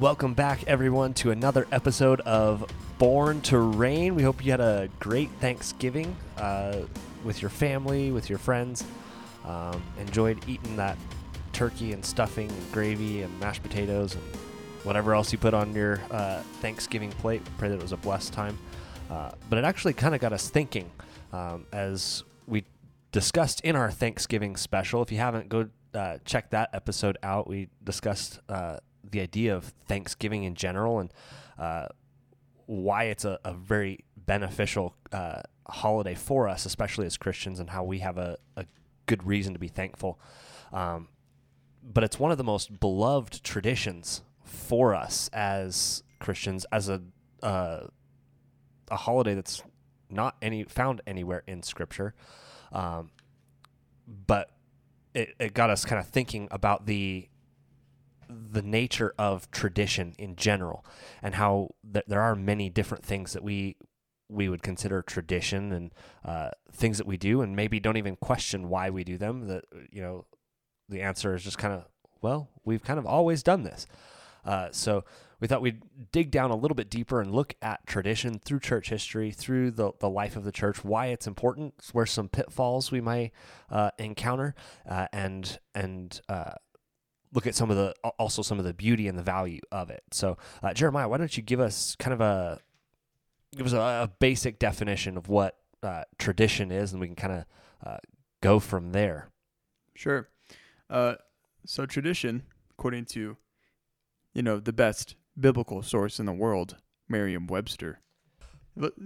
Welcome back, everyone, to another episode of Born to Rain. We hope you had a great Thanksgiving uh, with your family, with your friends. Um, enjoyed eating that turkey and stuffing and gravy and mashed potatoes and whatever else you put on your uh, Thanksgiving plate. Pray that it was a blessed time. Uh, but it actually kind of got us thinking um, as we discussed in our Thanksgiving special. If you haven't, go uh, check that episode out. We discussed uh, the idea of Thanksgiving in general and uh, why it's a, a very beneficial uh, holiday for us, especially as Christians, and how we have a, a good reason to be thankful. Um, but it's one of the most beloved traditions for us as Christians, as a uh, a holiday that's not any found anywhere in Scripture, um, but it, it got us kind of thinking about the the nature of tradition in general and how th- there are many different things that we we would consider tradition and uh, things that we do and maybe don't even question why we do them that you know the answer is just kind of well we've kind of always done this. Uh, so we thought we'd dig down a little bit deeper and look at tradition through church history, through the, the life of the church, why it's important, where some pitfalls we might uh, encounter, uh, and and uh, look at some of the also some of the beauty and the value of it. So, uh, Jeremiah, why don't you give us kind of a give us a, a basic definition of what uh, tradition is, and we can kind of uh, go from there. Sure. Uh, so tradition, according to you know the best biblical source in the world, Merriam-Webster.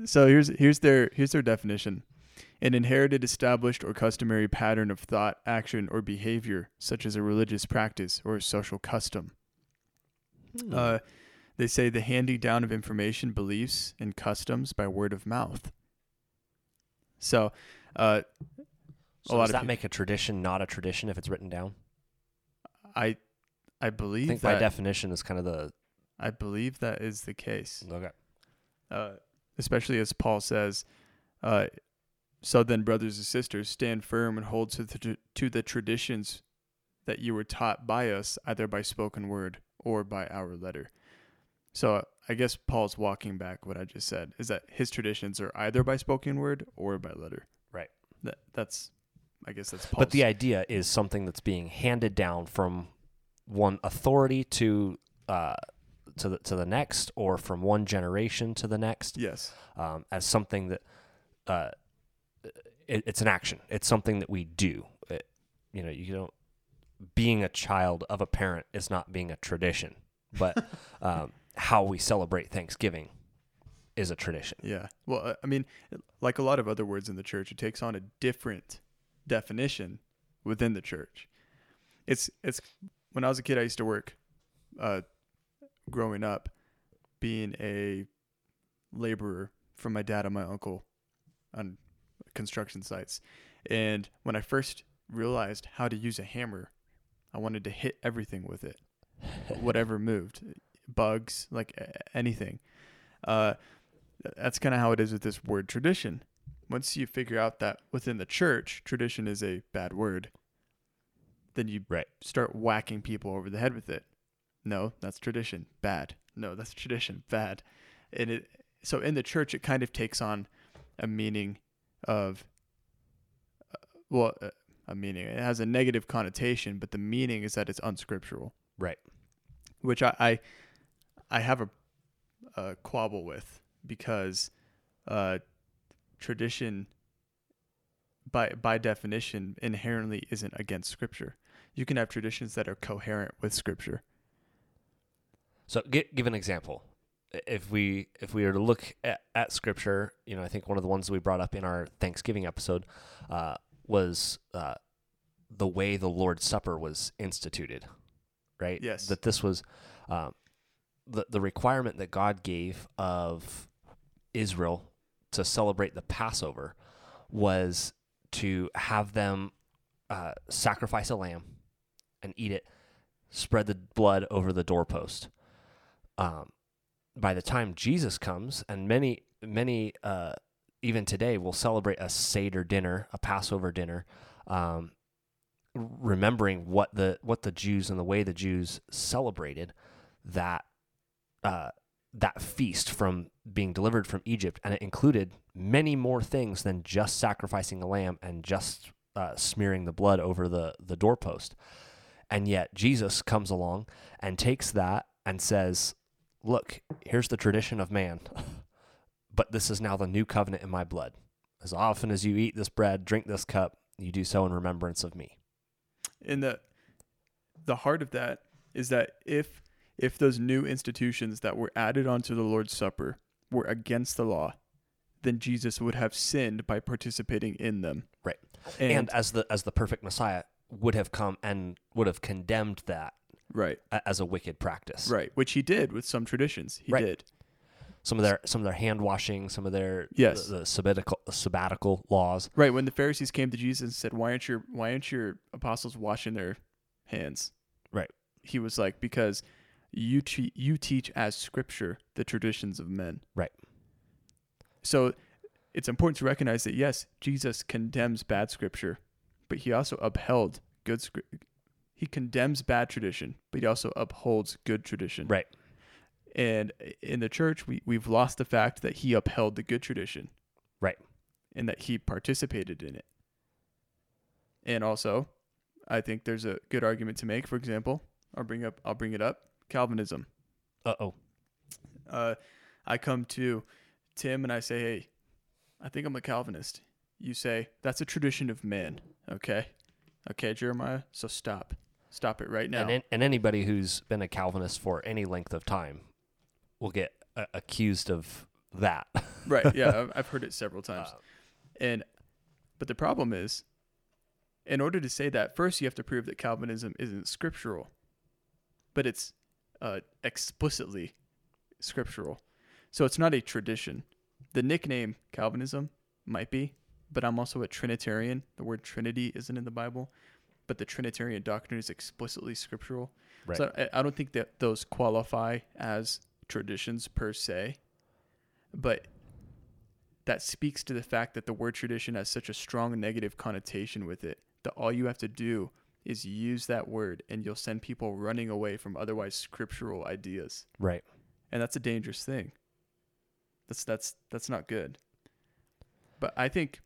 So here's here's their here's their definition an inherited, established, or customary pattern of thought, action, or behavior, such as a religious practice or a social custom. Hmm. Uh, they say the handing down of information, beliefs, and customs by word of mouth. So, uh, so does that people, make a tradition not a tradition if it's written down? I, I believe. I think that, by definition is kind of the. I believe that is the case. Okay. Uh, especially as Paul says, uh, so then, brothers and sisters, stand firm and hold to the, to the traditions that you were taught by us, either by spoken word or by our letter. So I guess Paul's walking back what I just said is that his traditions are either by spoken word or by letter. Right. That that's I guess that's Paul's. But the idea is something that's being handed down from one authority to uh, to the to the next, or from one generation to the next. Yes. Um, as something that uh, it, it's an action. It's something that we do. It, you know, you don't. Being a child of a parent is not being a tradition, but um, how we celebrate Thanksgiving is a tradition. Yeah. Well, uh, I mean, like a lot of other words in the church, it takes on a different definition within the church. It's it's when I was a kid, I used to work, uh, growing up, being a laborer for my dad and my uncle on construction sites. And when I first realized how to use a hammer, I wanted to hit everything with it, whatever moved, bugs, like anything. Uh, that's kind of how it is with this word tradition. Once you figure out that within the church, tradition is a bad word, then you right. start whacking people over the head with it. No, that's tradition. Bad. No, that's tradition. Bad. And it so in the church, it kind of takes on a meaning of uh, well uh, a meaning. It has a negative connotation but the meaning is that it's unscriptural. Right. Which i i, I have a, a quabble with because uh, tradition by by definition inherently isn't against scripture. You can have traditions that are coherent with scripture. So give, give an example if we if we were to look at, at scripture, you know, I think one of the ones we brought up in our Thanksgiving episode uh, was uh, the way the Lord's Supper was instituted, right? Yes. That this was um, the the requirement that God gave of Israel to celebrate the Passover was to have them uh, sacrifice a lamb and eat it, spread the blood over the doorpost. Um, by the time Jesus comes, and many, many, uh, even today, will celebrate a Seder dinner, a Passover dinner, um, remembering what the what the Jews and the way the Jews celebrated that uh, that feast from being delivered from Egypt, and it included many more things than just sacrificing a lamb and just uh, smearing the blood over the the doorpost. And yet Jesus comes along and takes that and says, "Look, here's the tradition of man, but this is now the new covenant in my blood. As often as you eat this bread, drink this cup, you do so in remembrance of me." And the the heart of that is that if if those new institutions that were added onto the Lord's Supper were against the law, then Jesus would have sinned by participating in them. Right. And, and as the as the perfect Messiah would have come and would have condemned that right, a- as a wicked practice. right, which he did with some traditions. He Right. did. Some of their some of their hand washing, some of their Yes. the, the sabbatical sabbatical laws. Right when the Pharisees came to Jesus and said, "Why aren't your Why aren't your apostles washing their hands?" Right. He was like, "Because you te- you teach as Scripture the traditions of men." Right. So it's important to recognize that yes, Jesus condemns bad Scripture, but he also upheld good. Scri- he condemns bad tradition, but he also upholds good tradition. Right. And in the church, we we've lost the fact that he upheld the good tradition. Right. And that he participated in it. And also, I think there's a good argument to make. For example, I'll bring up I'll bring it up. Calvinism. Uh oh. Uh, I come to Tim and I say, "Hey, I think I'm a Calvinist." You say, "That's a tradition of men." Okay, okay, Jeremiah. So stop, stop it right now. And an- and anybody who's been a Calvinist for any length of time will get uh, accused of that. right? Yeah, I've- I've heard it several times. Uh, And but the problem is, in order to say that, first you have to prove that Calvinism isn't scriptural, but it's uh, explicitly scriptural. So it's not a tradition. The nickname Calvinism might be, but I'm also a Trinitarian. The word Trinity isn't in the Bible, but the Trinitarian doctrine is explicitly scriptural. Right. So I, I don't think that those qualify as traditions per se, but that speaks to the fact that the word tradition has such a strong negative connotation with it that all you have to do is use that word and you'll send people running away from otherwise scriptural ideas. right. And that's a dangerous thing. That's that's that's not good. But I think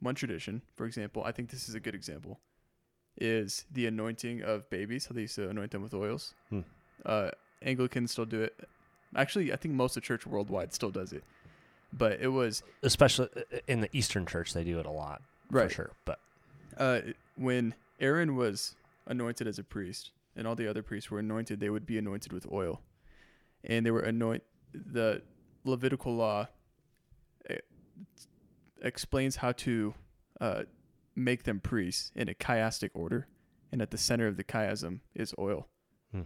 one tradition, for example, I think this is a good example, is the anointing of babies. How they used to anoint them with oils. Hmm. Uh, Anglicans still do it. Actually, I think most of the church worldwide still does it. But it was Especially uh, in the Eastern Church, they do it a lot Right. for sure. But uh, when Aaron was anointed as a priest and all the other priests were anointed, they would be anointed with oil. And they were anoint the Levitical law eh, explains how to uh, make them priests in a chiastic order. And at the center of the chiasm is oil. Hmm.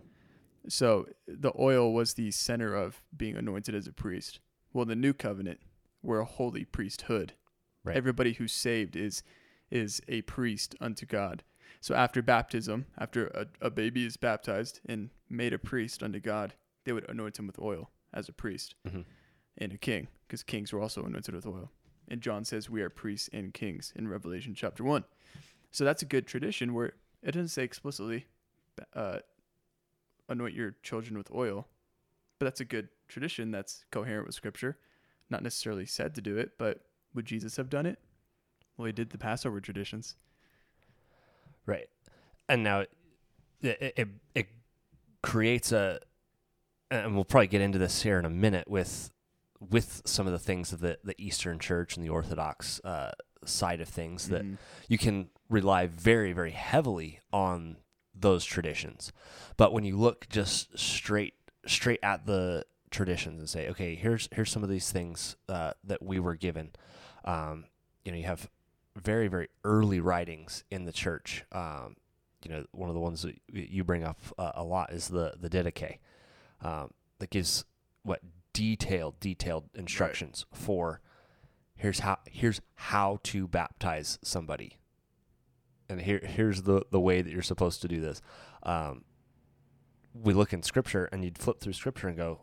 So the oil was the center of being anointed as a priest. Well, the new covenant, we're a holy priesthood. Right. Everybody who's saved is is a priest unto God. So after baptism, after a, a baby is baptized and made a priest unto God, they would anoint him with oil as a priest mhm. and a king, because kings were also anointed with oil. And John says we are priests and kings in Revelation chapter 1. So that's a good tradition where it doesn't say explicitly uh, anoint your children with oil, but that's a good tradition that's coherent with Scripture. Not necessarily said to do it, but would Jesus have done it? Well, he did the Passover traditions. Right. And now it, it, it, it creates a, and we'll probably get into this here in a minute with with some of the things of the, the Eastern Church and the Orthodox uh, side of things that Mhm. you can rely very, very heavily on those traditions. But when you look just straight straight at the traditions and say, okay, here's here's some of these things uh, that we were given. Um, you know, you have very, very early writings in the church. Um, you know, one of the ones that you bring up uh, a lot is the the Didache, um, that gives what detailed, detailed instructions for here's how here's how to baptize somebody, and here here's the the way that you're supposed to do this. Um, we look in scripture, and you'd flip through scripture and go,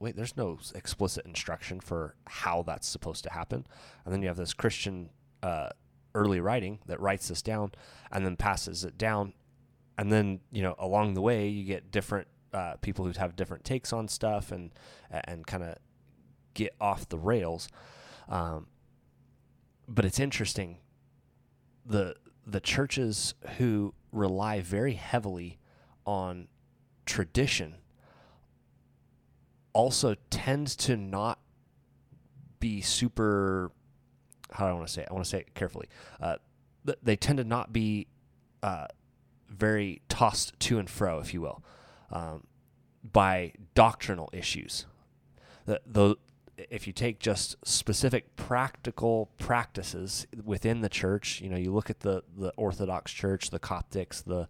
wait, there's no explicit instruction for how that's supposed to happen. And then you have this Christian uh, early writing that writes this down and then passes it down. And then, you know, along the way, you get different uh, people who have different takes on stuff and and kind of get off the rails. Um, but it's interesting the the churches who rely very heavily on tradition also tend to not be super how do I want to say it? I want to say it carefully. Uh, they tend to not be uh, very tossed to and fro, if you will, um, by doctrinal issues. The, the, if you take just specific practical practices within the church, you know, you look at the, the Orthodox Church, the Coptics, the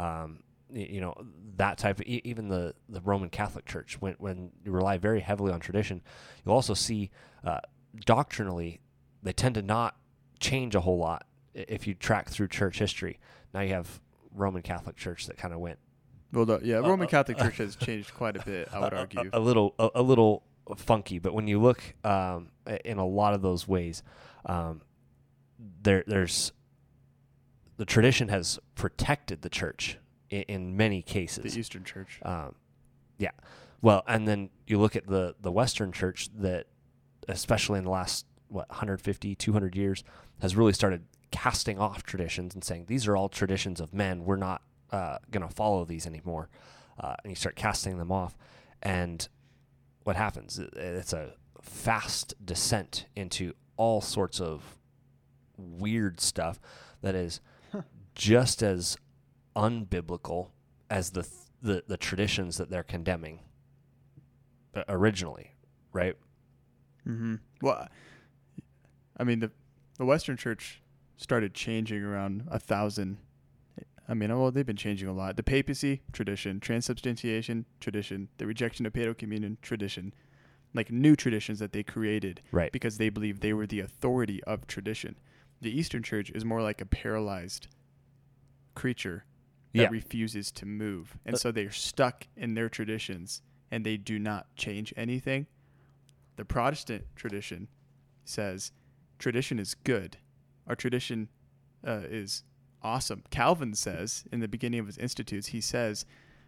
um, you know that type of even the the Roman Catholic Church when when you rely very heavily on tradition, you'll also see uh, doctrinally they tend to not change a whole lot if you track through church history. Now you have Roman Catholic Church that kind of went. Well, the, yeah, Roman uh, Catholic Church has changed quite a bit. I would argue a, a little a, a, little funky, but when you look um, in a lot of those ways, um, there there's the tradition has protected the church in, in many cases. The Eastern Church. Um, yeah. Well, and then you look at the the Western Church that, especially in the last what 150, 200 years, has really started casting off traditions and saying these are all traditions of men. We're not uh, going to follow these anymore. Uh, and you start casting them off, and what happens? It's a fast descent into all sorts of weird stuff that is just as unbiblical as the, the the traditions that they're condemning uh, originally, right? Mm-hmm. Well, I mean the the Western Church started changing around a thousand. I mean, well, they've been changing a lot. The papacy tradition, transubstantiation tradition, the rejection of paedo communion tradition, like new traditions that they created, right? Because they believed they were the authority of tradition. The Eastern Church is more like a paralyzed creature that yeah. refuses to move. And so they're stuck in their traditions and they do not change anything. The Protestant tradition says tradition is good. Our tradition uh, is awesome. Calvin says in the beginning of his Institutes, he says,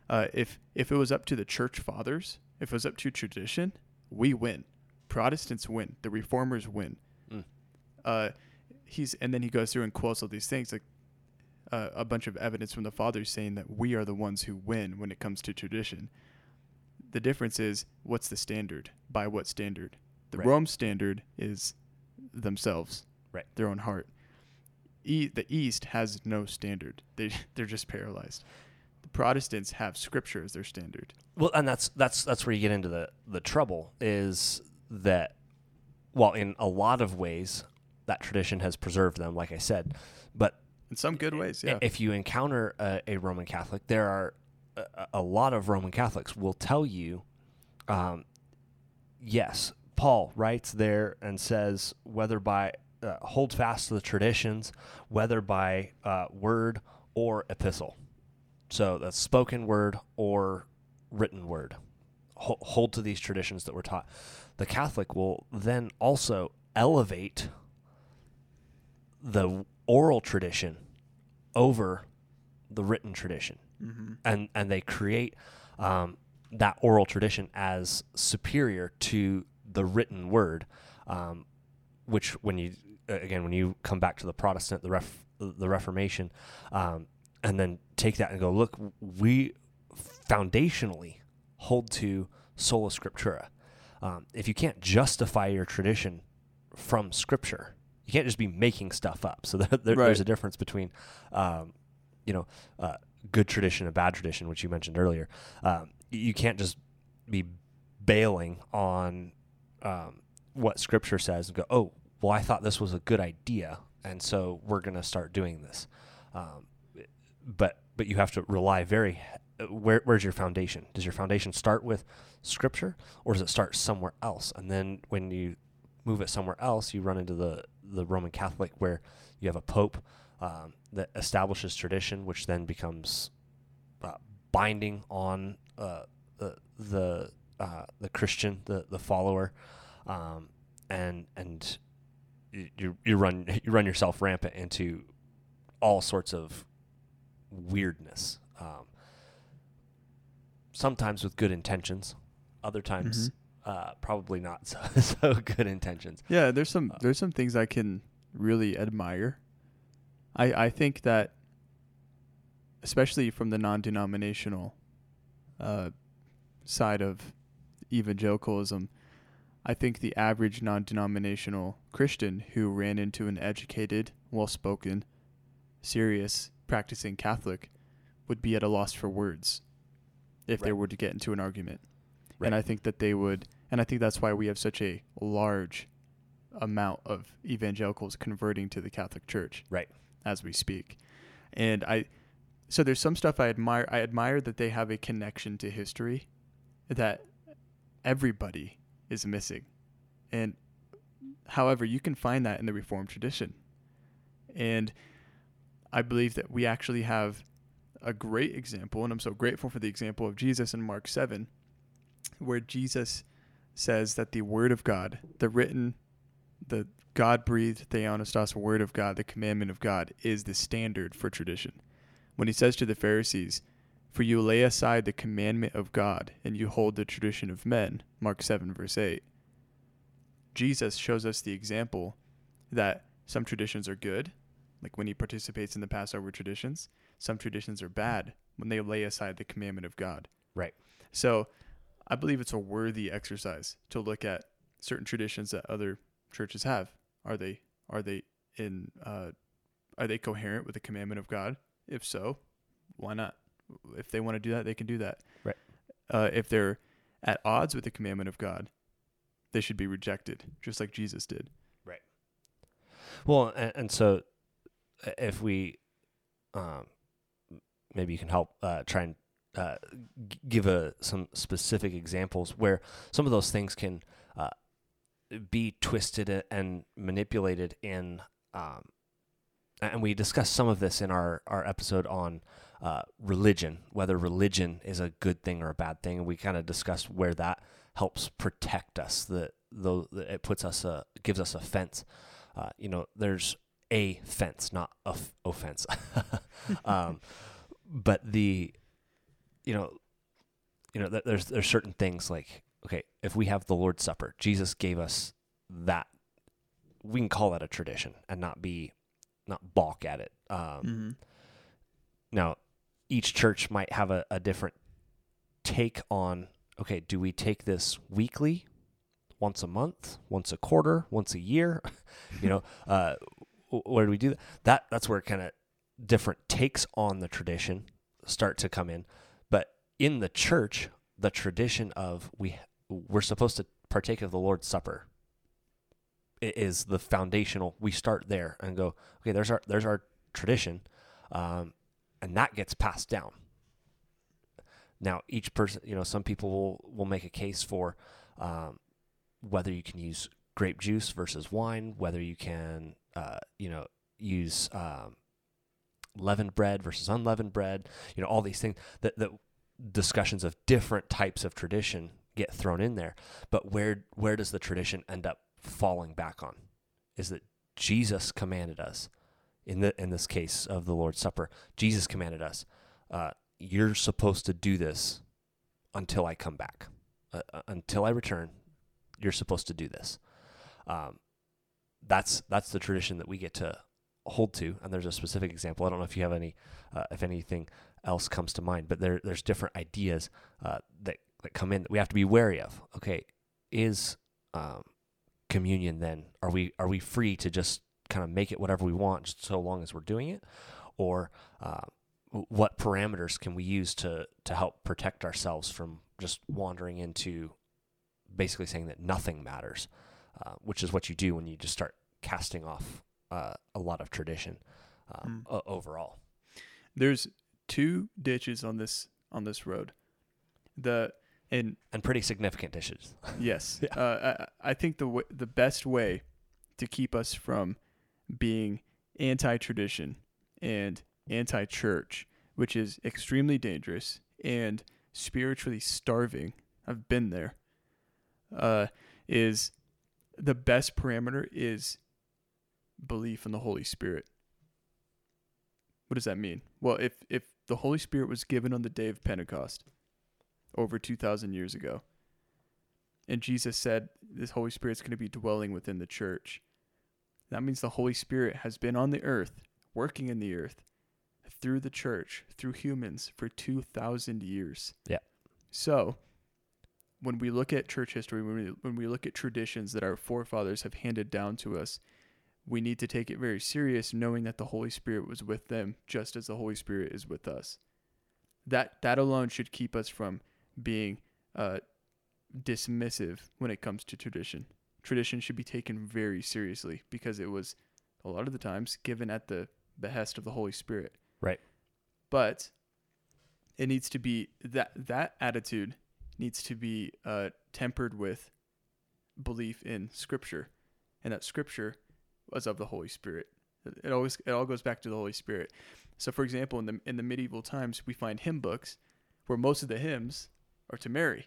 uh, if if it was up to the church fathers, if it was up to tradition, we win. Protestants win. The reformers win. Mm. Uh, he's and then he goes through and quotes all these things like uh, a bunch of evidence from the fathers saying that we are the ones who win when it comes to tradition. The difference is what's the standard? By what standard? The right. Rome standard is themselves, right? Their own heart. E- the East has no standard. They they're just paralyzed. The Protestants have Scripture as their standard. Well, and that's that's that's where you get into the the trouble is that, well, in a lot of ways, that tradition has preserved them, like I said, but in some good ways, yeah. If you encounter a, a Roman Catholic, there are a, a, lot of Roman Catholics will tell you, um, yes, Paul writes there and says whether by uh, hold fast to the traditions, whether by uh, word or epistle. So that's spoken word or written word. hold to these traditions that were taught. The Catholic will then also elevate the oral tradition over the written tradition, mm-hmm. and and they create um, that oral tradition as superior to the written word, um, which when you again when you come back to the Protestant, the ref, the Reformation, um, and then take that and go look, we foundationally hold to sola scriptura. Um, if you can't justify your tradition from Scripture, you can't just be making stuff up. So there, there, right. there's a difference between, um, you know, uh, good tradition and bad tradition, which you mentioned earlier. Um, you can't just be bailing on um, what Scripture says and go, oh, well, I thought this was a good idea, and so we're going to start doing this. Um, but but you have to rely very. Where, where's your foundation? Does your foundation start with Scripture, or does it start somewhere else? And then when you move it somewhere else, you run into the the Roman Catholic where you have a pope um, that establishes tradition, which then becomes uh, binding on uh, the the uh, the Christian, the the follower, um, and and you you run you run yourself rampant into all sorts of weirdness. Um, sometimes with good intentions, other times Mhm. uh, probably not so, so good intentions. Yeah, there's some Uh, there's some things I can really admire. I I think that especially from the non-denominational uh, side of evangelicalism, I think the average non-denominational Christian who ran into an educated, well-spoken, serious, practicing Catholic would be at a loss for words if they were to get into an argument. Right. And I think that they would and I think that's why we have such a large amount of evangelicals converting to the Catholic Church. Right. As we speak. And I so there's some stuff I admire I admire that they have a connection to history that everybody is missing. And however, you can find that in the reformed tradition. And I believe that we actually have a great example and I'm so grateful for the example of Jesus in Mark 7 where Jesus says that the word of God, the written, the God breathed theopneustos word of God, the commandment of God, is the standard for tradition. When he says to the Pharisees, For you lay aside the commandment of God and you hold the tradition of men, Mark 7, verse 8, Jesus shows us the example that some traditions are good, like when he participates in the Passover traditions, some traditions are bad when they lay aside the commandment of God. Right. So I believe it's a worthy exercise to look at certain traditions that other churches have. Are they are they in uh, are they coherent with the commandment of God? If so, why not? If they want to do that, they can do that. Right. Uh, if they're at odds with the commandment of God, they should be rejected, just like Jesus did. Right. Well, and, and so uh, if we, um, maybe you can help uh, try and uh, g- give a some specific examples where some of those things can uh, be twisted and manipulated in. Um, and we discussed some of this in our, our episode on uh, religion, whether religion is a good thing or a bad thing, and we kind of discussed where that helps protect us. The though it puts us a gives us a fence. Uh, you know, there's a fence, not a f- offense. um, but the, you know, you know, th- there's there's certain things like okay, if we have the Lord's Supper, Jesus gave us that. We can call that a tradition and not be, not balk at it. Um, Mm-hmm. now, each church might have a, a different take on okay, do we take this weekly, once a month, once a quarter, once a year? you know, uh, where do we do that? that that's where kind of different takes on the tradition start to come in. But in the church, the tradition of we we're supposed to partake of the Lord's Supper is the foundational. We start there and go, okay, there's our there's our tradition, um, and that gets passed down. Now, each person, you know, some people will, will make a case for um, whether you can use grape juice versus wine, whether you can, uh, you know, use um, leavened bread versus unleavened bread, you know, all these things that, that discussions of different types of tradition get thrown in there. But where where does the tradition end up falling back on? Is that Jesus commanded us in the in this case of the Lord's Supper, Jesus commanded us, uh, you're supposed to do this until I come back. Uh, uh, until I return, you're supposed to do this. Um, that's that's the tradition that we get to hold to. And there's a specific example. I don't know if you have any, uh, if anything else comes to mind, but there there's different ideas uh, that that come in that we have to be wary of. Okay, is um, communion then? Are we are we free to just kind of make it whatever we want, just so long as we're doing it, or uh, what parameters can we use to to help protect ourselves from just wandering into basically saying that nothing matters, uh, which is what you do when you just start casting off uh, a lot of tradition um, o- overall. There's two ditches on this on this road. The and And pretty significant dishes. yes, Yeah. uh, I, I think the w- the best way to keep us from being anti-tradition and anti-church, which is extremely dangerous and spiritually starving. I've been there. Uh, is the best parameter is belief in the Holy Spirit. What does that mean? Well, if if the Holy Spirit was given on the day of Pentecost, over 2,000 years ago. And Jesus said this Holy Spirit's going to be dwelling within the church. That means the Holy Spirit has been on the earth, working in the earth, through the church, through humans for 2,000 years. Yeah. So, when we look at church history, when we, when we look at traditions that our forefathers have handed down to us, we need to take it very serious, knowing that the Holy Spirit was with them just as the Holy Spirit is with us. That that alone should keep us from being uh, dismissive when it comes to tradition. Tradition should be taken very seriously because it was a lot of the times given at the behest of the Holy Spirit. Right. But it needs to be that that attitude needs to be uh, tempered with belief in Scripture, and that Scripture was of the Holy Spirit. It always it all goes back to the Holy Spirit. So, for example, in the in the medieval times, we find hymn books where most of the hymns are to Mary.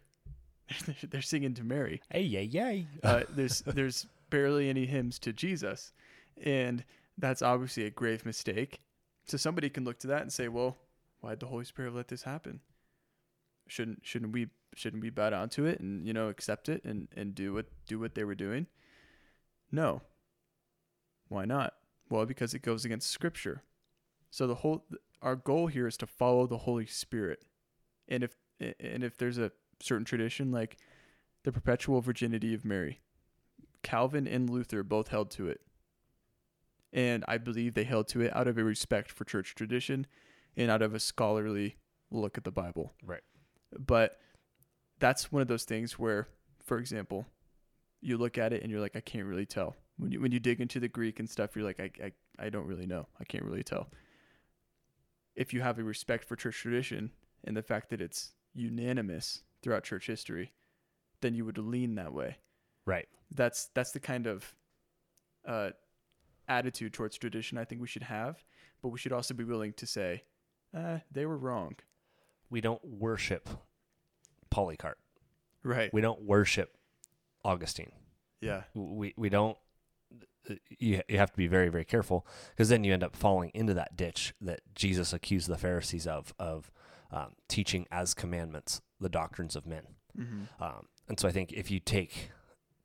They're singing to Mary. Hey, yay, yay. Uh, there's there's barely any hymns to Jesus, and that's obviously a grave mistake. So somebody can look to that and say, well, why did the Holy Spirit let this happen? Shouldn't shouldn't we shouldn't we bow down to it and you know accept it and and do what do what they were doing? No. Why not? Well, because it goes against Scripture. So the whole our goal here is to follow the Holy Spirit, and if and if there's a certain tradition like the perpetual virginity of Mary, Calvin and Luther both held to it. And I believe they held to it out of a respect for church tradition and out of a scholarly look at the Bible. Right. But that's one of those things where, for example, you look at it and you're like, I can't really tell. When you when you dig into the Greek and stuff, you're like, I, I, I don't really know. I can't really tell. If you have a respect for church tradition and the fact that it's unanimous throughout church history, then you would lean that way. Right. That's that's the kind of uh, attitude towards tradition I think we should have, but we should also be willing to say, uh, they were wrong. We don't worship Polycarp. Right. We don't worship Augustine. Yeah. We we don't. You you have to be very very careful because then you end up falling into that ditch that Jesus accused the Pharisees of of um, teaching as commandments the doctrines of men. Mm-hmm. Um, and so I think if you take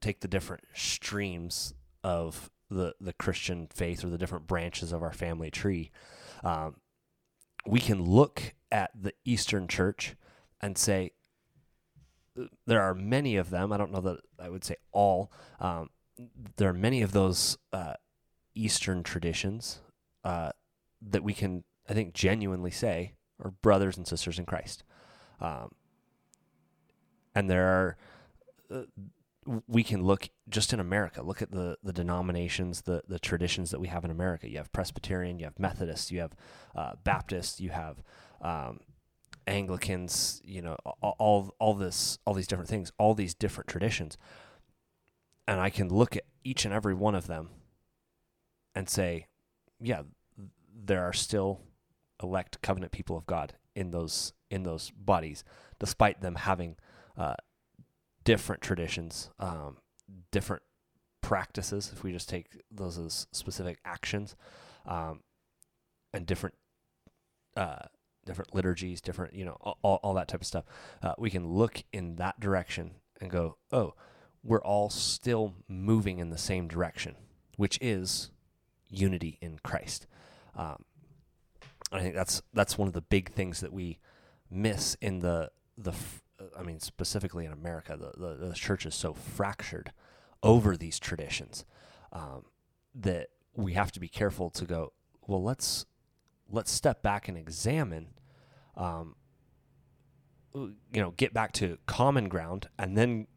take the different streams of the the Christian faith or the different branches of our family tree, um, we can look at the Eastern Church and say there are many of them. I don't know that I would say all. Um, there are many of those uh, Eastern traditions uh, that we can, I think, genuinely say are brothers and sisters in Christ. Um, and there are uh, we can look just in America. Look at the the denominations, the the traditions that we have in America. You have Presbyterian, you have Methodists, you have uh, Baptist, you have um, Anglicans. You know, all, all all this, all these different things, all these different traditions, and I can look at each and every one of them and say, yeah, there are still elect covenant people of God in those in those bodies, despite them having uh, different traditions, um, different practices. If we just take those as specific actions, um, and different uh, different liturgies, different you know all, all that type of stuff, uh, we can look in that direction and go, oh, we're all still moving in the same direction, which is unity in Christ. Um, I think that's that's one of the big things that we miss in the the I mean specifically in America the the, the church is so fractured over these traditions um, that we have to be careful to go well let's let's step back and examine um, you know get back to common ground and then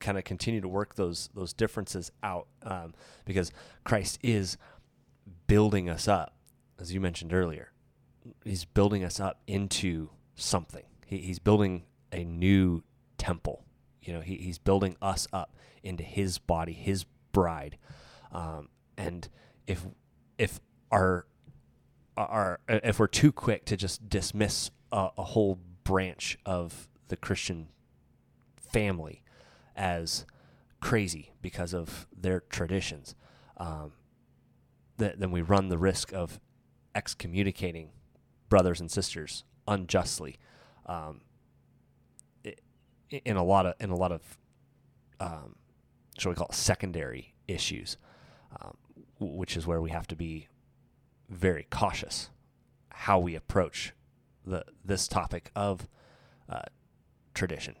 kind of continue to work those those differences out um, because Christ is building us up as you mentioned earlier he's building us up into something. He, he's building a new temple. You know, he, he's building us up into his body, his bride. Um, and if if our our if we're too quick to just dismiss a, a whole branch of the Christian family as crazy because of their traditions, um, that then we run the risk of excommunicating brothers and sisters unjustly. Um, in a lot of in a lot of um, shall we call it secondary issues, um, which is where we have to be very cautious how we approach the this topic of uh, tradition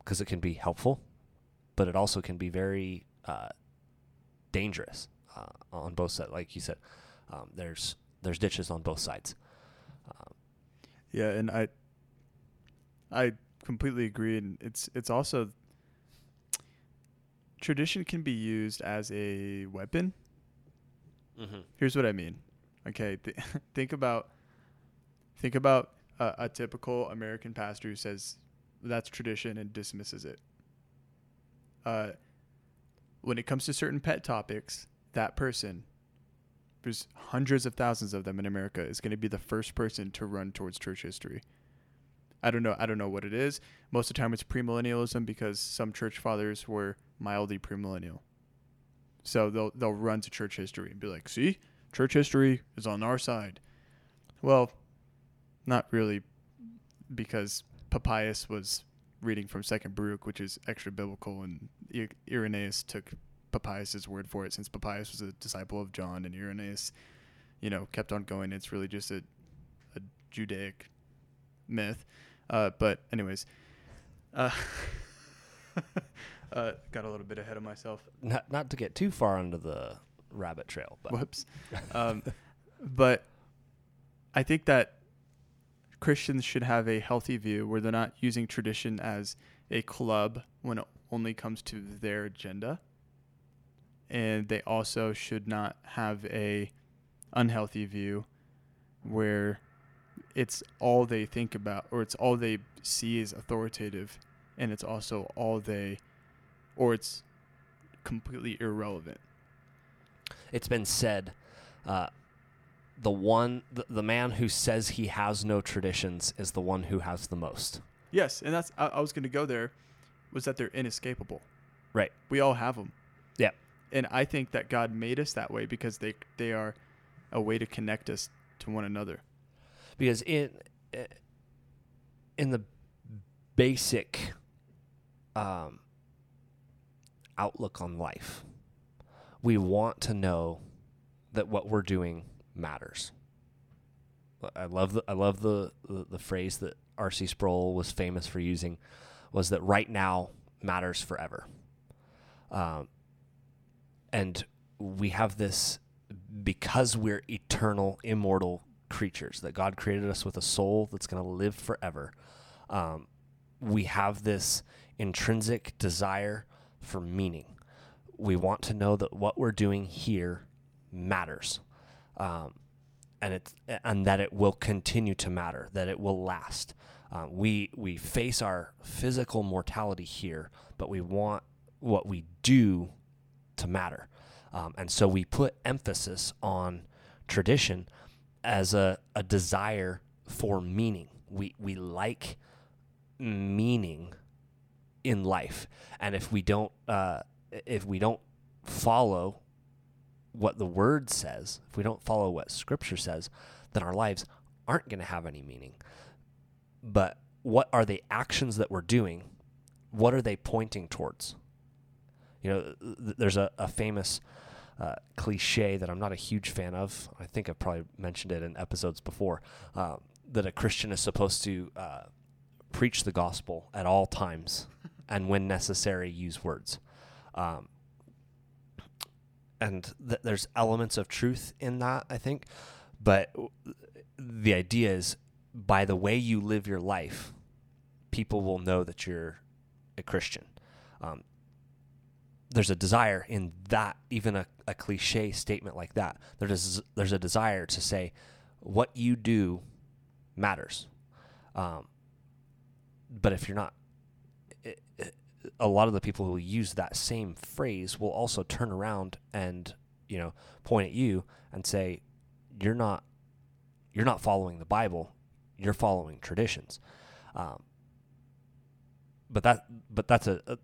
because it can be helpful, but it also can be very uh, dangerous uh, on both sides. Like you said, um, there's there's ditches on both sides. Yeah, and I I completely agree and it's it's also tradition can be used as a weapon. Here's what I mean. Okay, th- think about think about a, a typical American pastor who says that's tradition and dismisses it. Uh, when it comes to certain pet topics, that person, there's hundreds of thousands of them in America, is going to be the first person to run towards church history. I don't know. I don't know what it is. Most of the time, it's premillennialism because some church fathers were mildly premillennial. So they'll they'll run to church history and be like, "See, church history is on our side." Well, not really, because Papias was reading from Second Baruch, which is extra biblical, and Irenaeus took Papias's word for it, since Papias was a disciple of John, and Irenaeus, you know, kept on going. It's really just a, a Judaic myth. Uh, but anyways, uh, uh, got a little bit ahead of myself. not not to get too far onto the rabbit trail, but Whoops. Um, but I think that Christians should have a healthy view where they're not using tradition as a club when it only comes to their agenda. And they also should not have a unhealthy view where it's all they think about or it's all they see as authoritative and it's also all they or it's completely irrelevant. it's been said uh, the one the, the man who says he has no traditions is the one who has the most Yes, and that's I, I was going to go there. Was that they're inescapable? Right. We all have them. And I think that God made us that way because they they are a way to connect us to one another. because in in the basic um, outlook on life we want to know that what we're doing matters I love the I love the, the, the phrase that R.C. Sproul was famous for using was that right now matters forever. Um, and we have this because we're eternal, immortal creatures that God created us with a soul that's going to live forever. Um, we have this intrinsic desire for meaning. We want to know that what we're doing here matters. Um, and it's and that it will continue to matter, that it will last. Uh, we we face our physical mortality here, but we want what we do to matter, um, and so we put emphasis on tradition as a, a desire for meaning. We we like meaning in life, and if we don't uh, if we don't follow what the word says, if we don't follow what scripture says, then our lives aren't going to have any meaning. But what are the actions that we're doing? What are they pointing towards? You know, th- there's a, a famous uh, cliche that I'm not a huge fan of. I think I've probably mentioned it in episodes before uh, that a Christian is supposed to uh, preach the gospel at all times and, when necessary, use words. Um, and th- there's elements of truth in that, I think. But w- the idea is by the way you live your life, people will know that you're a Christian. Um, there's a desire in that, even a, a cliche statement like that. There's there's a desire to say, what you do matters. Um, but if you're not, it, it, a lot of the people who use that same phrase will also turn around and you know point at you and say, you're not you're not following the Bible, you're following traditions. Um, but that but that's a, a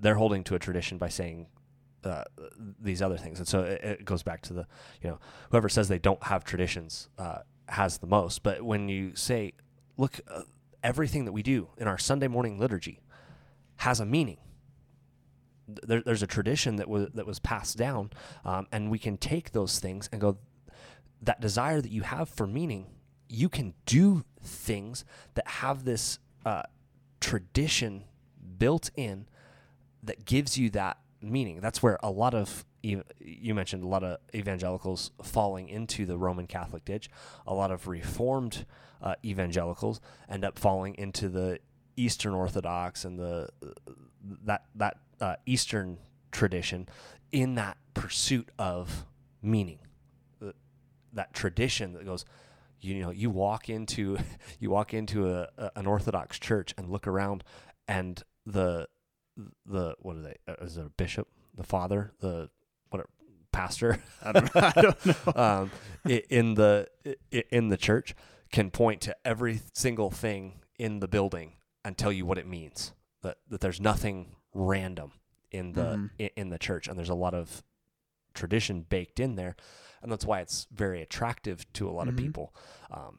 they're holding to a tradition by saying uh, these other things, and so it, it, goes back to the you know whoever says they don't have traditions uh, has the most. But when you say, look, uh, everything that we do in our Sunday morning liturgy has a meaning. There, there's a tradition that was that was passed down, um, and we can take those things and go. That desire that you have for meaning, you can do things that have this uh, tradition built in that gives you that meaning. That's where a lot of you mentioned a lot of evangelicals falling into the Roman Catholic ditch. A lot of Reformed uh, evangelicals end up falling into the Eastern Orthodox and the that that uh, Eastern tradition in that pursuit of meaning. that tradition that goes, you know, you walk into you walk into a, a, an Orthodox church and look around, and the the what are they? Uh, is it a bishop? The father? The what? Pastor? I don't know. I don't know. um, in the in the church can point to every single thing in the building and tell you what it means. That that there's nothing random in the Mhm. in, in the church, and there's a lot of tradition baked in there, and that's why it's very attractive to a lot of Mhm. people. Um,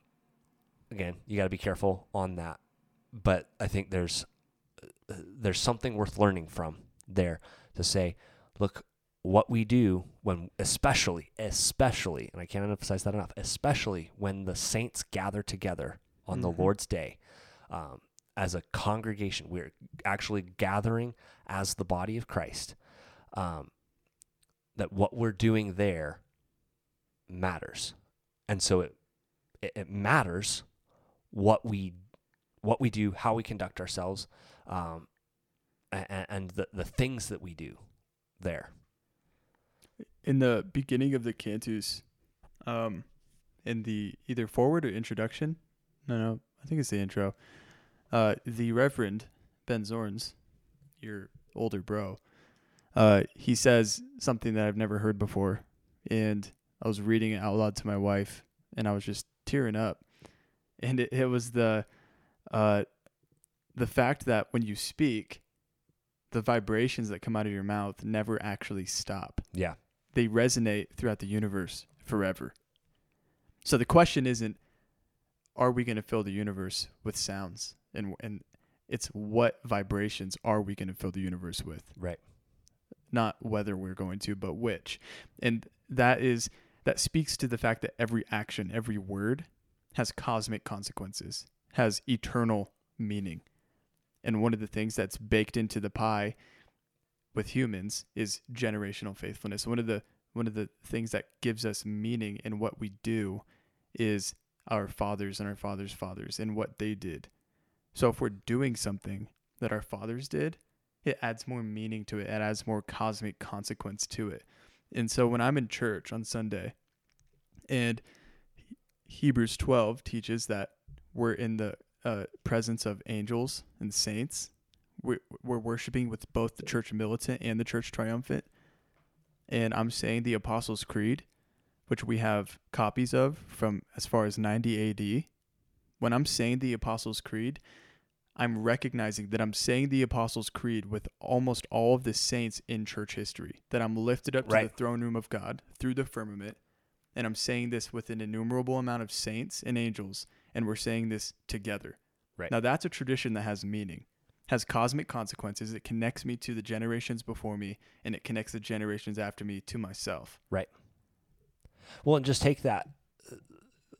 again, you got to be careful on that, but I think there's there's something worth learning from there to say, look, what we do when, especially, especially, and I can't emphasize that enough, especially when the saints gather together on the Mhm. Lord's day um, as a congregation, we're actually gathering as the body of Christ. Um, that what we're doing there matters, and so it it, it matters what we what we do, how we conduct ourselves, um, and, and the the things that we do there. in the beginning of the cantus, um, in the either forward or introduction, no, no, I think it's the intro. Uh, the Reverend Ben Zornes, your older bro, uh, he says something that I've never heard before, and I was reading it out loud to my wife, and I was just tearing up, and it, it was the, uh, the fact that when you speak, the vibrations that come out of your mouth never actually stop. Yeah, they resonate throughout the universe forever. So the question isn't are we going to fill the universe with sounds? And and it's what vibrations are we going to fill the universe with? Right. not whether we're going to but which. And that is that speaks to the fact that every action every word has cosmic consequences has eternal meaning and one of the things that's baked into the pie with humans is generational faithfulness one of the one of the things that gives us meaning in what we do is our fathers and our fathers fathers and what they did so if we're doing something that our fathers did it adds more meaning to it. It adds more cosmic consequence to it. And so when I'm in church on Sunday and Hebrews 12 teaches that we're in the uh, presence of angels and saints, we're, we're worshiping with both the church militant and the church triumphant. And I'm saying the Apostles' Creed, which we have copies of from as far as 90 AD. When I'm saying the Apostles' Creed, I'm recognizing that I'm saying the Apostles' Creed with almost all of the saints in church history, that I'm lifted up to the throne room of God through the firmament. And I'm saying this with an innumerable amount of saints and angels, and we're saying this together. Right. Now, that's a tradition that has meaning, has cosmic consequences. It connects me to the generations before me, and it connects the generations after me to myself. Right. Well, and just take that.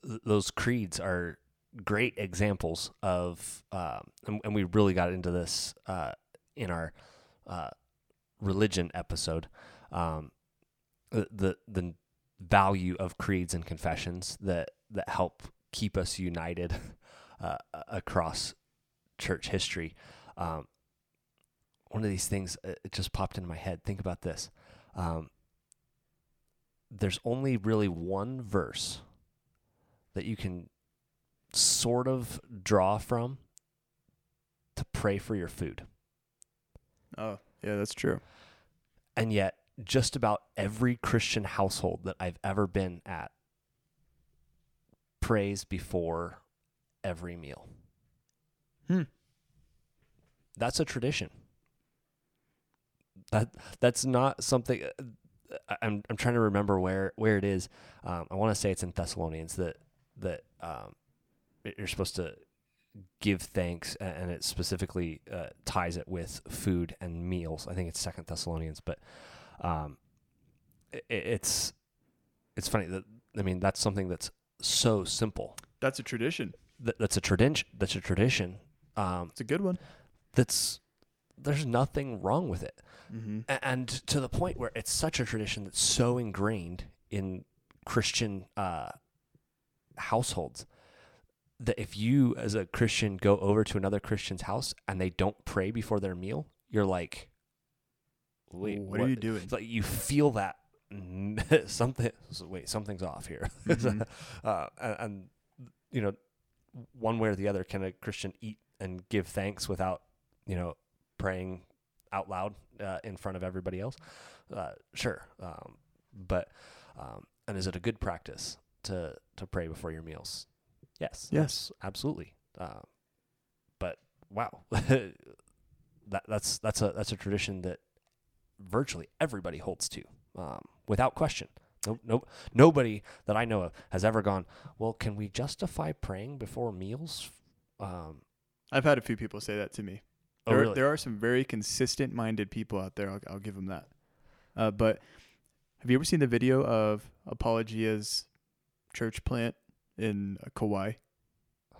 Those creeds are great examples of, um, and, and we really got into this uh, in our uh, religion episode. Um, the, the the value of creeds and confessions that that help keep us united uh, across church history. Um, one of these things uh, it just popped in my head. Think about this. Um, there's only really one verse that you can sort of draw from to pray for your food. Oh, yeah, that's true. And yet, just about every Christian household that I've ever been at prays before every meal. Hmm. That's a tradition. That that's not something. uh, I'm I'm trying to remember where where it is. Um, I want to say it's in Thessalonians that that um, you're supposed to give thanks, and it specifically uh, ties it with food and meals. I think it's Second Thessalonians, but um, i it's it's funny that I mean that's something that's so simple. That's a tradition. That, that's a tradition. That's a tradition. Um, It's a good one. that's there's nothing wrong with it. Mm-hmm. A- and to the point where it's such a tradition that's so ingrained in Christian uh, households that if you, as a Christian, go over to another Christian's house and they don't pray before their meal, you're like, wait, what, are you doing? It's like you feel that something. Wait, something's off here. Mhm. uh, and, and you know, one way or the other, can a Christian eat and give thanks without, you know, praying out loud uh, in front of everybody else? Uh, sure, um, but um, and is it a good practice to to pray before your meals? Yes, Yes. absolutely. Um, but wow, that that's that's a that's a tradition that virtually everybody holds to, um, without question. No, no, nobody that I know of has ever gone. Well, can we justify praying before meals? Um, I've had a few people say that to me. oh, There, really? there are some very consistent minded people out there. I'll, I'll give them that. Uh, but have you ever seen the video of Apologia's church plant in uh, Kauai,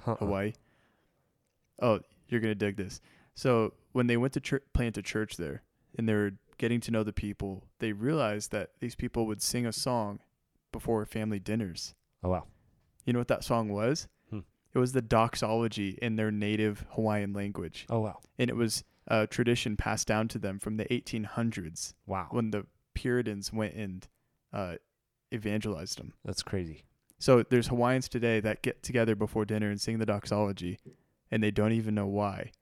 Uh-uh. Hawaii? Oh, you're gonna dig this. So when they went to church, plant a church there, and they were getting to know the people, they realized that these people would sing a song before family dinners. Oh wow. You know what that song was? Hmm. It was the doxology in their native Hawaiian language. Oh wow. and it was a tradition passed down to them from the 1800s Wow. when the Puritans went and uh, evangelized them. That's crazy. So there's Hawaiians today that get together before dinner and sing the doxology, and they don't even know why,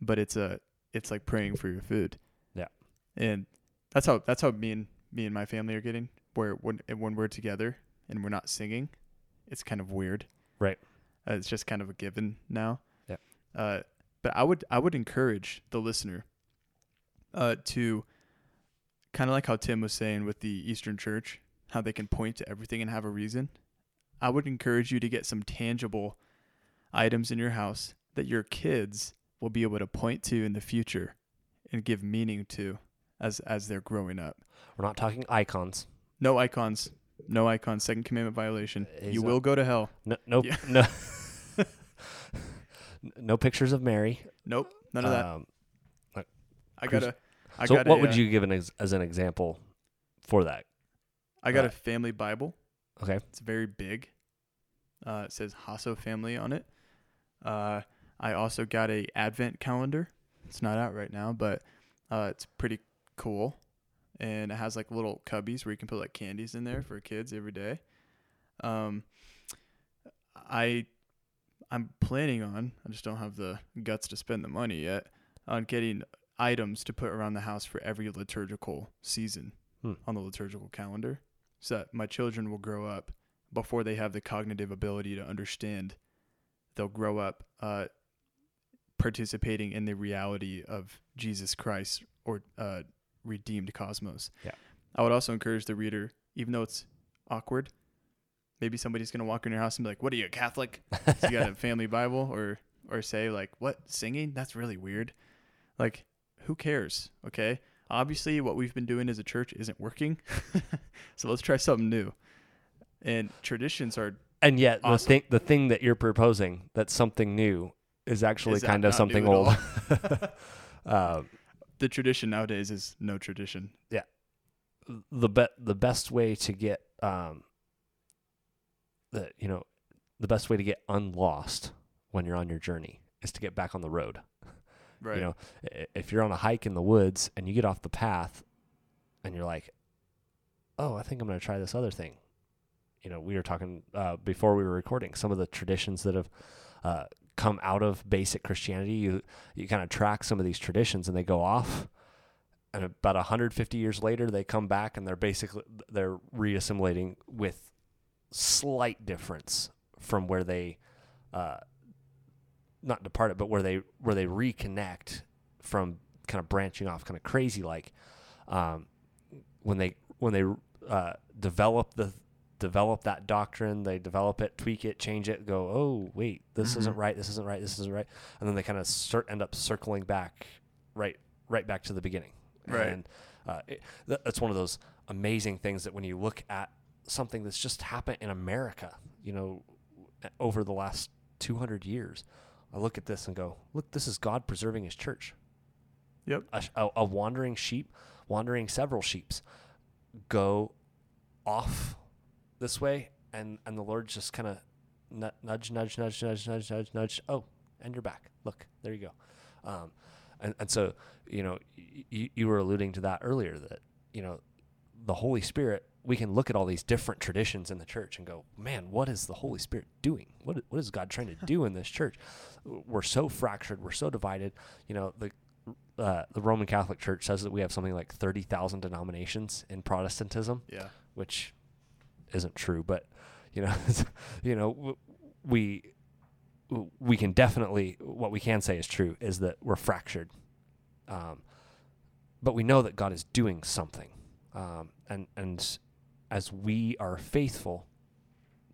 but it's a it's like praying for your food. And that's how that's how me and me and my family are getting. Where when when we're together and we're not singing, it's kind of weird. Right. Uh, it's just kind of a given now. Yeah. Uh, but I would I would encourage the listener uh, to kind of like how Tim was saying with the Eastern Church, how they can point to everything and have a reason. I would encourage you to get some tangible items in your house that your kids will be able to point to in the future and give meaning to as as they're growing up. We're not talking icons. No icons. No icons. Second commandment violation. He's you not- will go to hell. No, nope, Yeah. no, no pictures of Mary. Nope. None of that. Um, I got a. I so, got what a, would uh, you give an ex- as an example for that? I got uh, a family Bible. Okay. It's very big. Uh, it says Hasso family on it. Uh, I also got a Advent calendar. It's not out right now, but uh, it's pretty cool, and it has like little cubbies where you can put like candies in there for kids every day. Um, I I'm planning on. I just don't have the guts to spend the money yet on getting items to put around the house for every liturgical season Hmm. on the liturgical calendar so that my children will grow up before they have the cognitive ability to understand they'll grow up uh, participating in the reality of jesus christ or uh, redeemed cosmos. Yeah. i would also encourage the reader even though it's awkward maybe somebody's going to walk in your house and be like what are you a catholic? So you got a family bible? Or or say like what singing? That's really weird. Like who cares? Okay? Obviously what we've been doing as a church isn't working. So let's try something new. And traditions are And yet, the thing the thing that you're proposing that's something new is actually Is kind of something old. um, the tradition nowadays is no tradition Yeah. the be- the best way to get um the you know the best way to get unlost when you're on your journey is to get back on the road. right You know, if you're on a hike in the woods and you get off the path and you're like, "Oh, I think I'm going to try this other thing." You know, we were talking uh, before we were recording some of the traditions that have uh, come out of basic Christianity. You you kind of track some of these traditions and they go off and about 150 years later they come back and they're basically they're reassimilating with slight difference from where they uh, not departed but where they where they reconnect from kind of branching off kind of crazy like um, when they when they uh, develop the develop that doctrine, they develop it, tweak it, change it, go, oh wait, this isn't Mhm. right, this isn't right, this isn't right, and then they kind of cir- end up circling back, right, right back to the beginning. Right. And uh, it, th- that's one of those amazing things that when you look at something that's just happened in America, you know, over the last 200 years, I look at this and go, look, this is God preserving His church. Yep. A, a, a wandering sheep, wandering several sheeps, go off this way, and and the Lord just kind of nudge, nudge, nudge, nudge, nudge, nudge, nudge. Oh, and you're back. Look, there you go. Um, and and so you know, y- you were alluding to that earlier that you know, the Holy Spirit. We can look at all these different traditions in the church and go, man, what is the Holy Spirit doing? What what is God trying to do in this church? We're so fractured. We're so divided. You know, the uh, the Roman Catholic Church says that we have something like thirty thousand denominations in Protestantism Yeah. which isn't true, but you know, you know, we we can definitely what we can say is true is that we're fractured, um, but we know that God is doing something, um, and and as we are faithful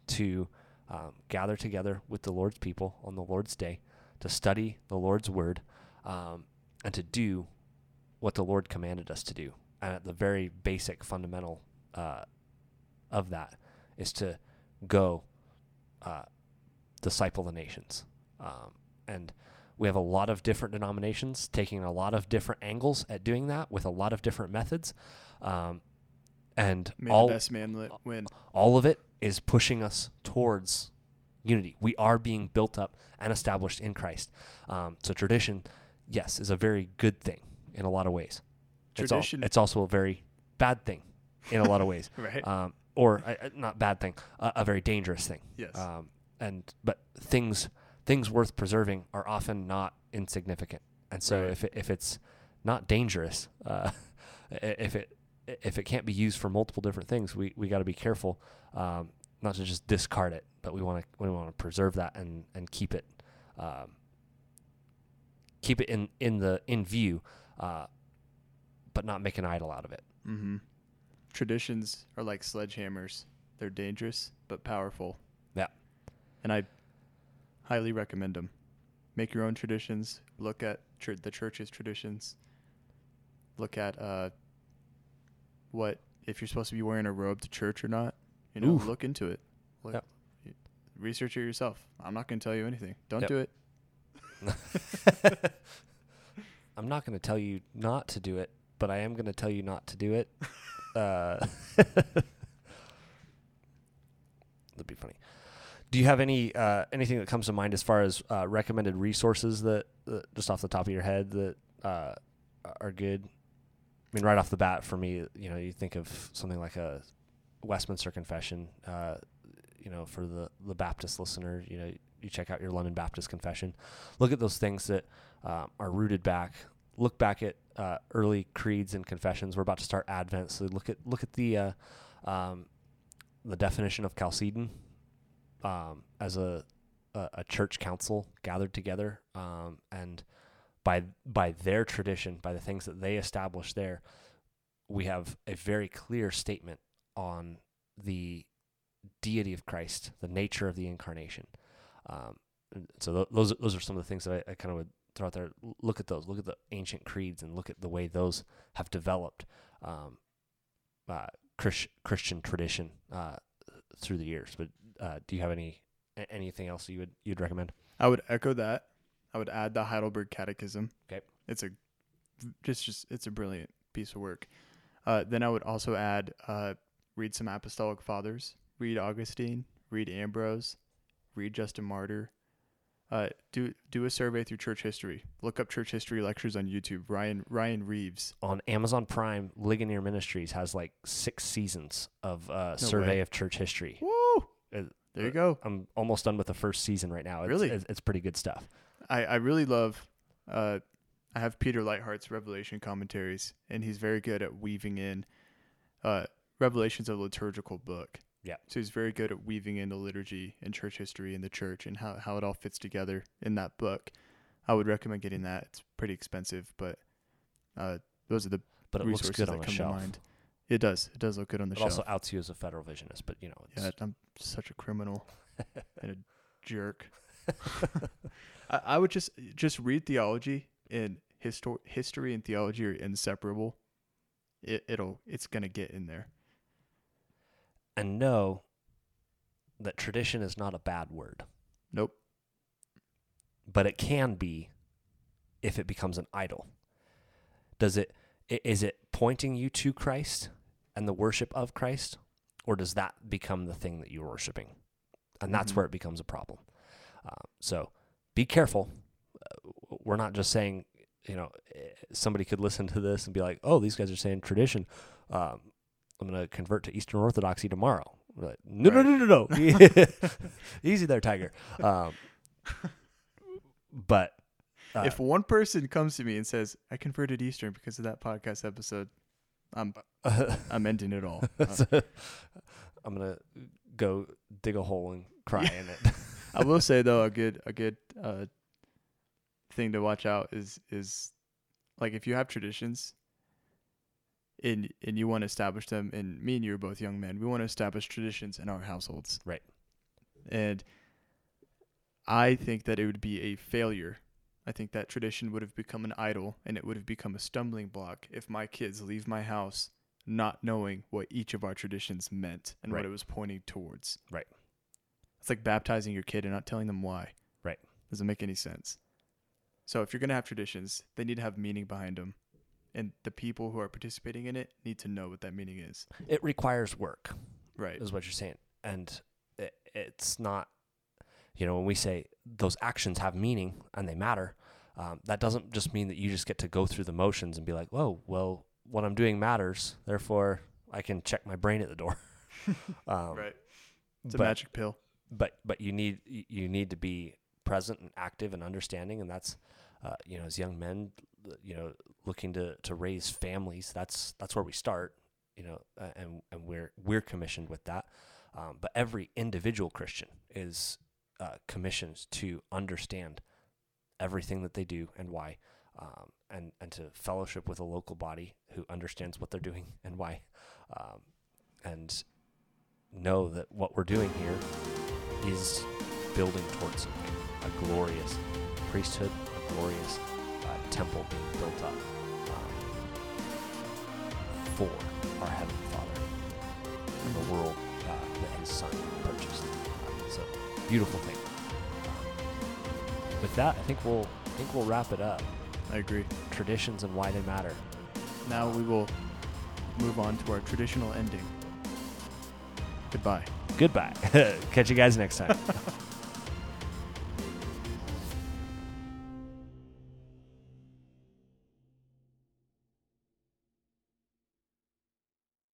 to um, gather together with the Lord's people on the Lord's day to study the Lord's word um, and to do what the Lord commanded us to do, and at the very basic fundamental uh, of that is to go uh, disciple the nations. Um, and we have a lot of different denominations taking a lot of different angles at doing that with a lot of different methods. Um, and May all, the best man win. all of it is pushing us towards unity. We are being built up and established in Christ. Um, so tradition, yes, is a very good thing in a lot of ways. It's, al- Tradition- it's also a very bad thing in a lot of ways Right. um, or uh, not bad thing, uh, a very dangerous thing. yes. Um, and but things things worth preserving are often not insignificant. And so Right. if it, if it's not dangerous, uh, if it if it can't be used for multiple different things, we, we got to be careful um, not to just discard it, but we want to we want to preserve that and and keep it um, keep it in in the in view, uh, but not make an idol out of it. mm-hmm. Traditions are like sledgehammers. They're dangerous but powerful. Yeah. And I highly recommend them. Make your own traditions. Look at chur- the church's traditions. Look at uh, what if you're supposed to be wearing a robe to church or not. You know, Oof. look into it. Look, Yep. Research it yourself. I'm not going to tell you anything. Don't Yep. do it. I'm not going to tell you not to do it, but I am going to tell you not to do it. Uh, that'd be funny. Do you have any uh, anything that comes to mind as far as uh, recommended resources that, that just off the top of your head that uh, are good? I mean, right off the bat, for me, you know, you think of something like a Westminster Confession. Uh, you know, for the the Baptist listener, you know, you check out your London Baptist Confession. Look at those things that um, are rooted back. Look back at uh, early creeds and confessions. We're about to start Advent, so look at look at the uh, um, the definition of Chalcedon um, as a, a a church council gathered together, um, and by by their tradition, by the things that they established there, we have a very clear statement on the deity of Christ, the nature of the incarnation. Um, so th- those those are some of the things that I, I kind of would throw out there. Look at those. Look at the ancient creeds and look at the way those have developed um, uh, Chris, Christian tradition uh, through the years. But uh, do you have any anything else you would you'd recommend? I would echo that. I would add the Heidelberg Catechism. Okay. It's a just just it's a brilliant piece of work. Uh, then I would also add uh, read some apostolic fathers. Read Augustine. Read Ambrose. Read Justin Martyr. Uh, do do a survey through church history. Look up church history lectures on YouTube. Ryan Ryan Reeves. On Amazon Prime, Ligonier Ministries has like six seasons of uh, survey way. of church history. Woo! Uh, There you go. I'm almost done with the first season right now. It's, Really? it's, it's pretty good stuff. I, I really love uh I have Peter Leithart's Revelation commentaries and he's very good at weaving in uh Revelation's a liturgical book. Yeah. So he's very good at weaving in the liturgy and church history and the church and how, how it all fits together in that book. I would recommend getting that. It's pretty expensive, but uh those are the But it looks resources good that on a come shelf. to mind. It does. It does look good on the It shelf. also outs you as a federal visionist, but you know, it's, yeah, I'm such a criminal and a jerk. I, I would just just read theology and histor- history and theology are inseparable. It, it'll it's gonna get in there. And know that tradition is not a bad word, Nope. but it can be if it becomes an idol. Does it is it pointing you to Christ and the worship of Christ or does that become the thing that you're worshiping? And that's Mhm. where it becomes a problem. Um, so be careful. Uh, we're not just saying, you know, eh, somebody could listen to this and be like, "Oh, these guys are saying tradition. Um, I'm going to convert to Eastern Orthodoxy tomorrow." Like, no, Right. no, no, no, no. Easy there, Tiger. Um, but uh, if one person comes to me and says, "I converted Eastern because of that podcast episode," I'm I'm ending it all. So, I'm gonna go dig a hole and cry in it. I will say though, a good a good uh, thing to watch out is is like if you have traditions and and you want to establish them and me and you are both young men, we want to establish traditions in our households. Right. And I think that it would be a failure. I think that tradition would have become an idol and it would have become a stumbling block if my kids leave my house not knowing what each of our traditions meant and Right. what it was pointing towards. Right. It's like baptizing your kid and not telling them why. Right. Doesn't make any sense. So if you're going to have traditions, they need to have meaning behind them. And the people who are participating in it need to know what that meaning is. it requires work. Right. is what you're saying. And it, it's not, you know, when we say those actions have meaning and they matter, um, that doesn't just mean that you just get to go through the motions and be like, whoa, well, what I'm doing matters. Therefore, I can check my brain at the door. um, Right. It's a but, magic pill. but but you need you need to be present and active and understanding, and that's uh, you know as young men, you know, looking to to raise families. That's that's where we start. You know, uh, and and we're we're commissioned with that. Um, but every individual Christian is uh, commissioned to understand everything that they do and why, um, and and to fellowship with a local body who understands what they're doing and why, um, and know that what we're doing here is building towards a glorious priesthood, glorious uh, temple being built up um, for our Heavenly Father and the world uh, that His Son purchased. So beautiful thing. With that, I think we'll I think we'll wrap it up. I agree. Traditions and why they matter. Now we will move on to our traditional ending. Goodbye. Goodbye. Catch you guys next time.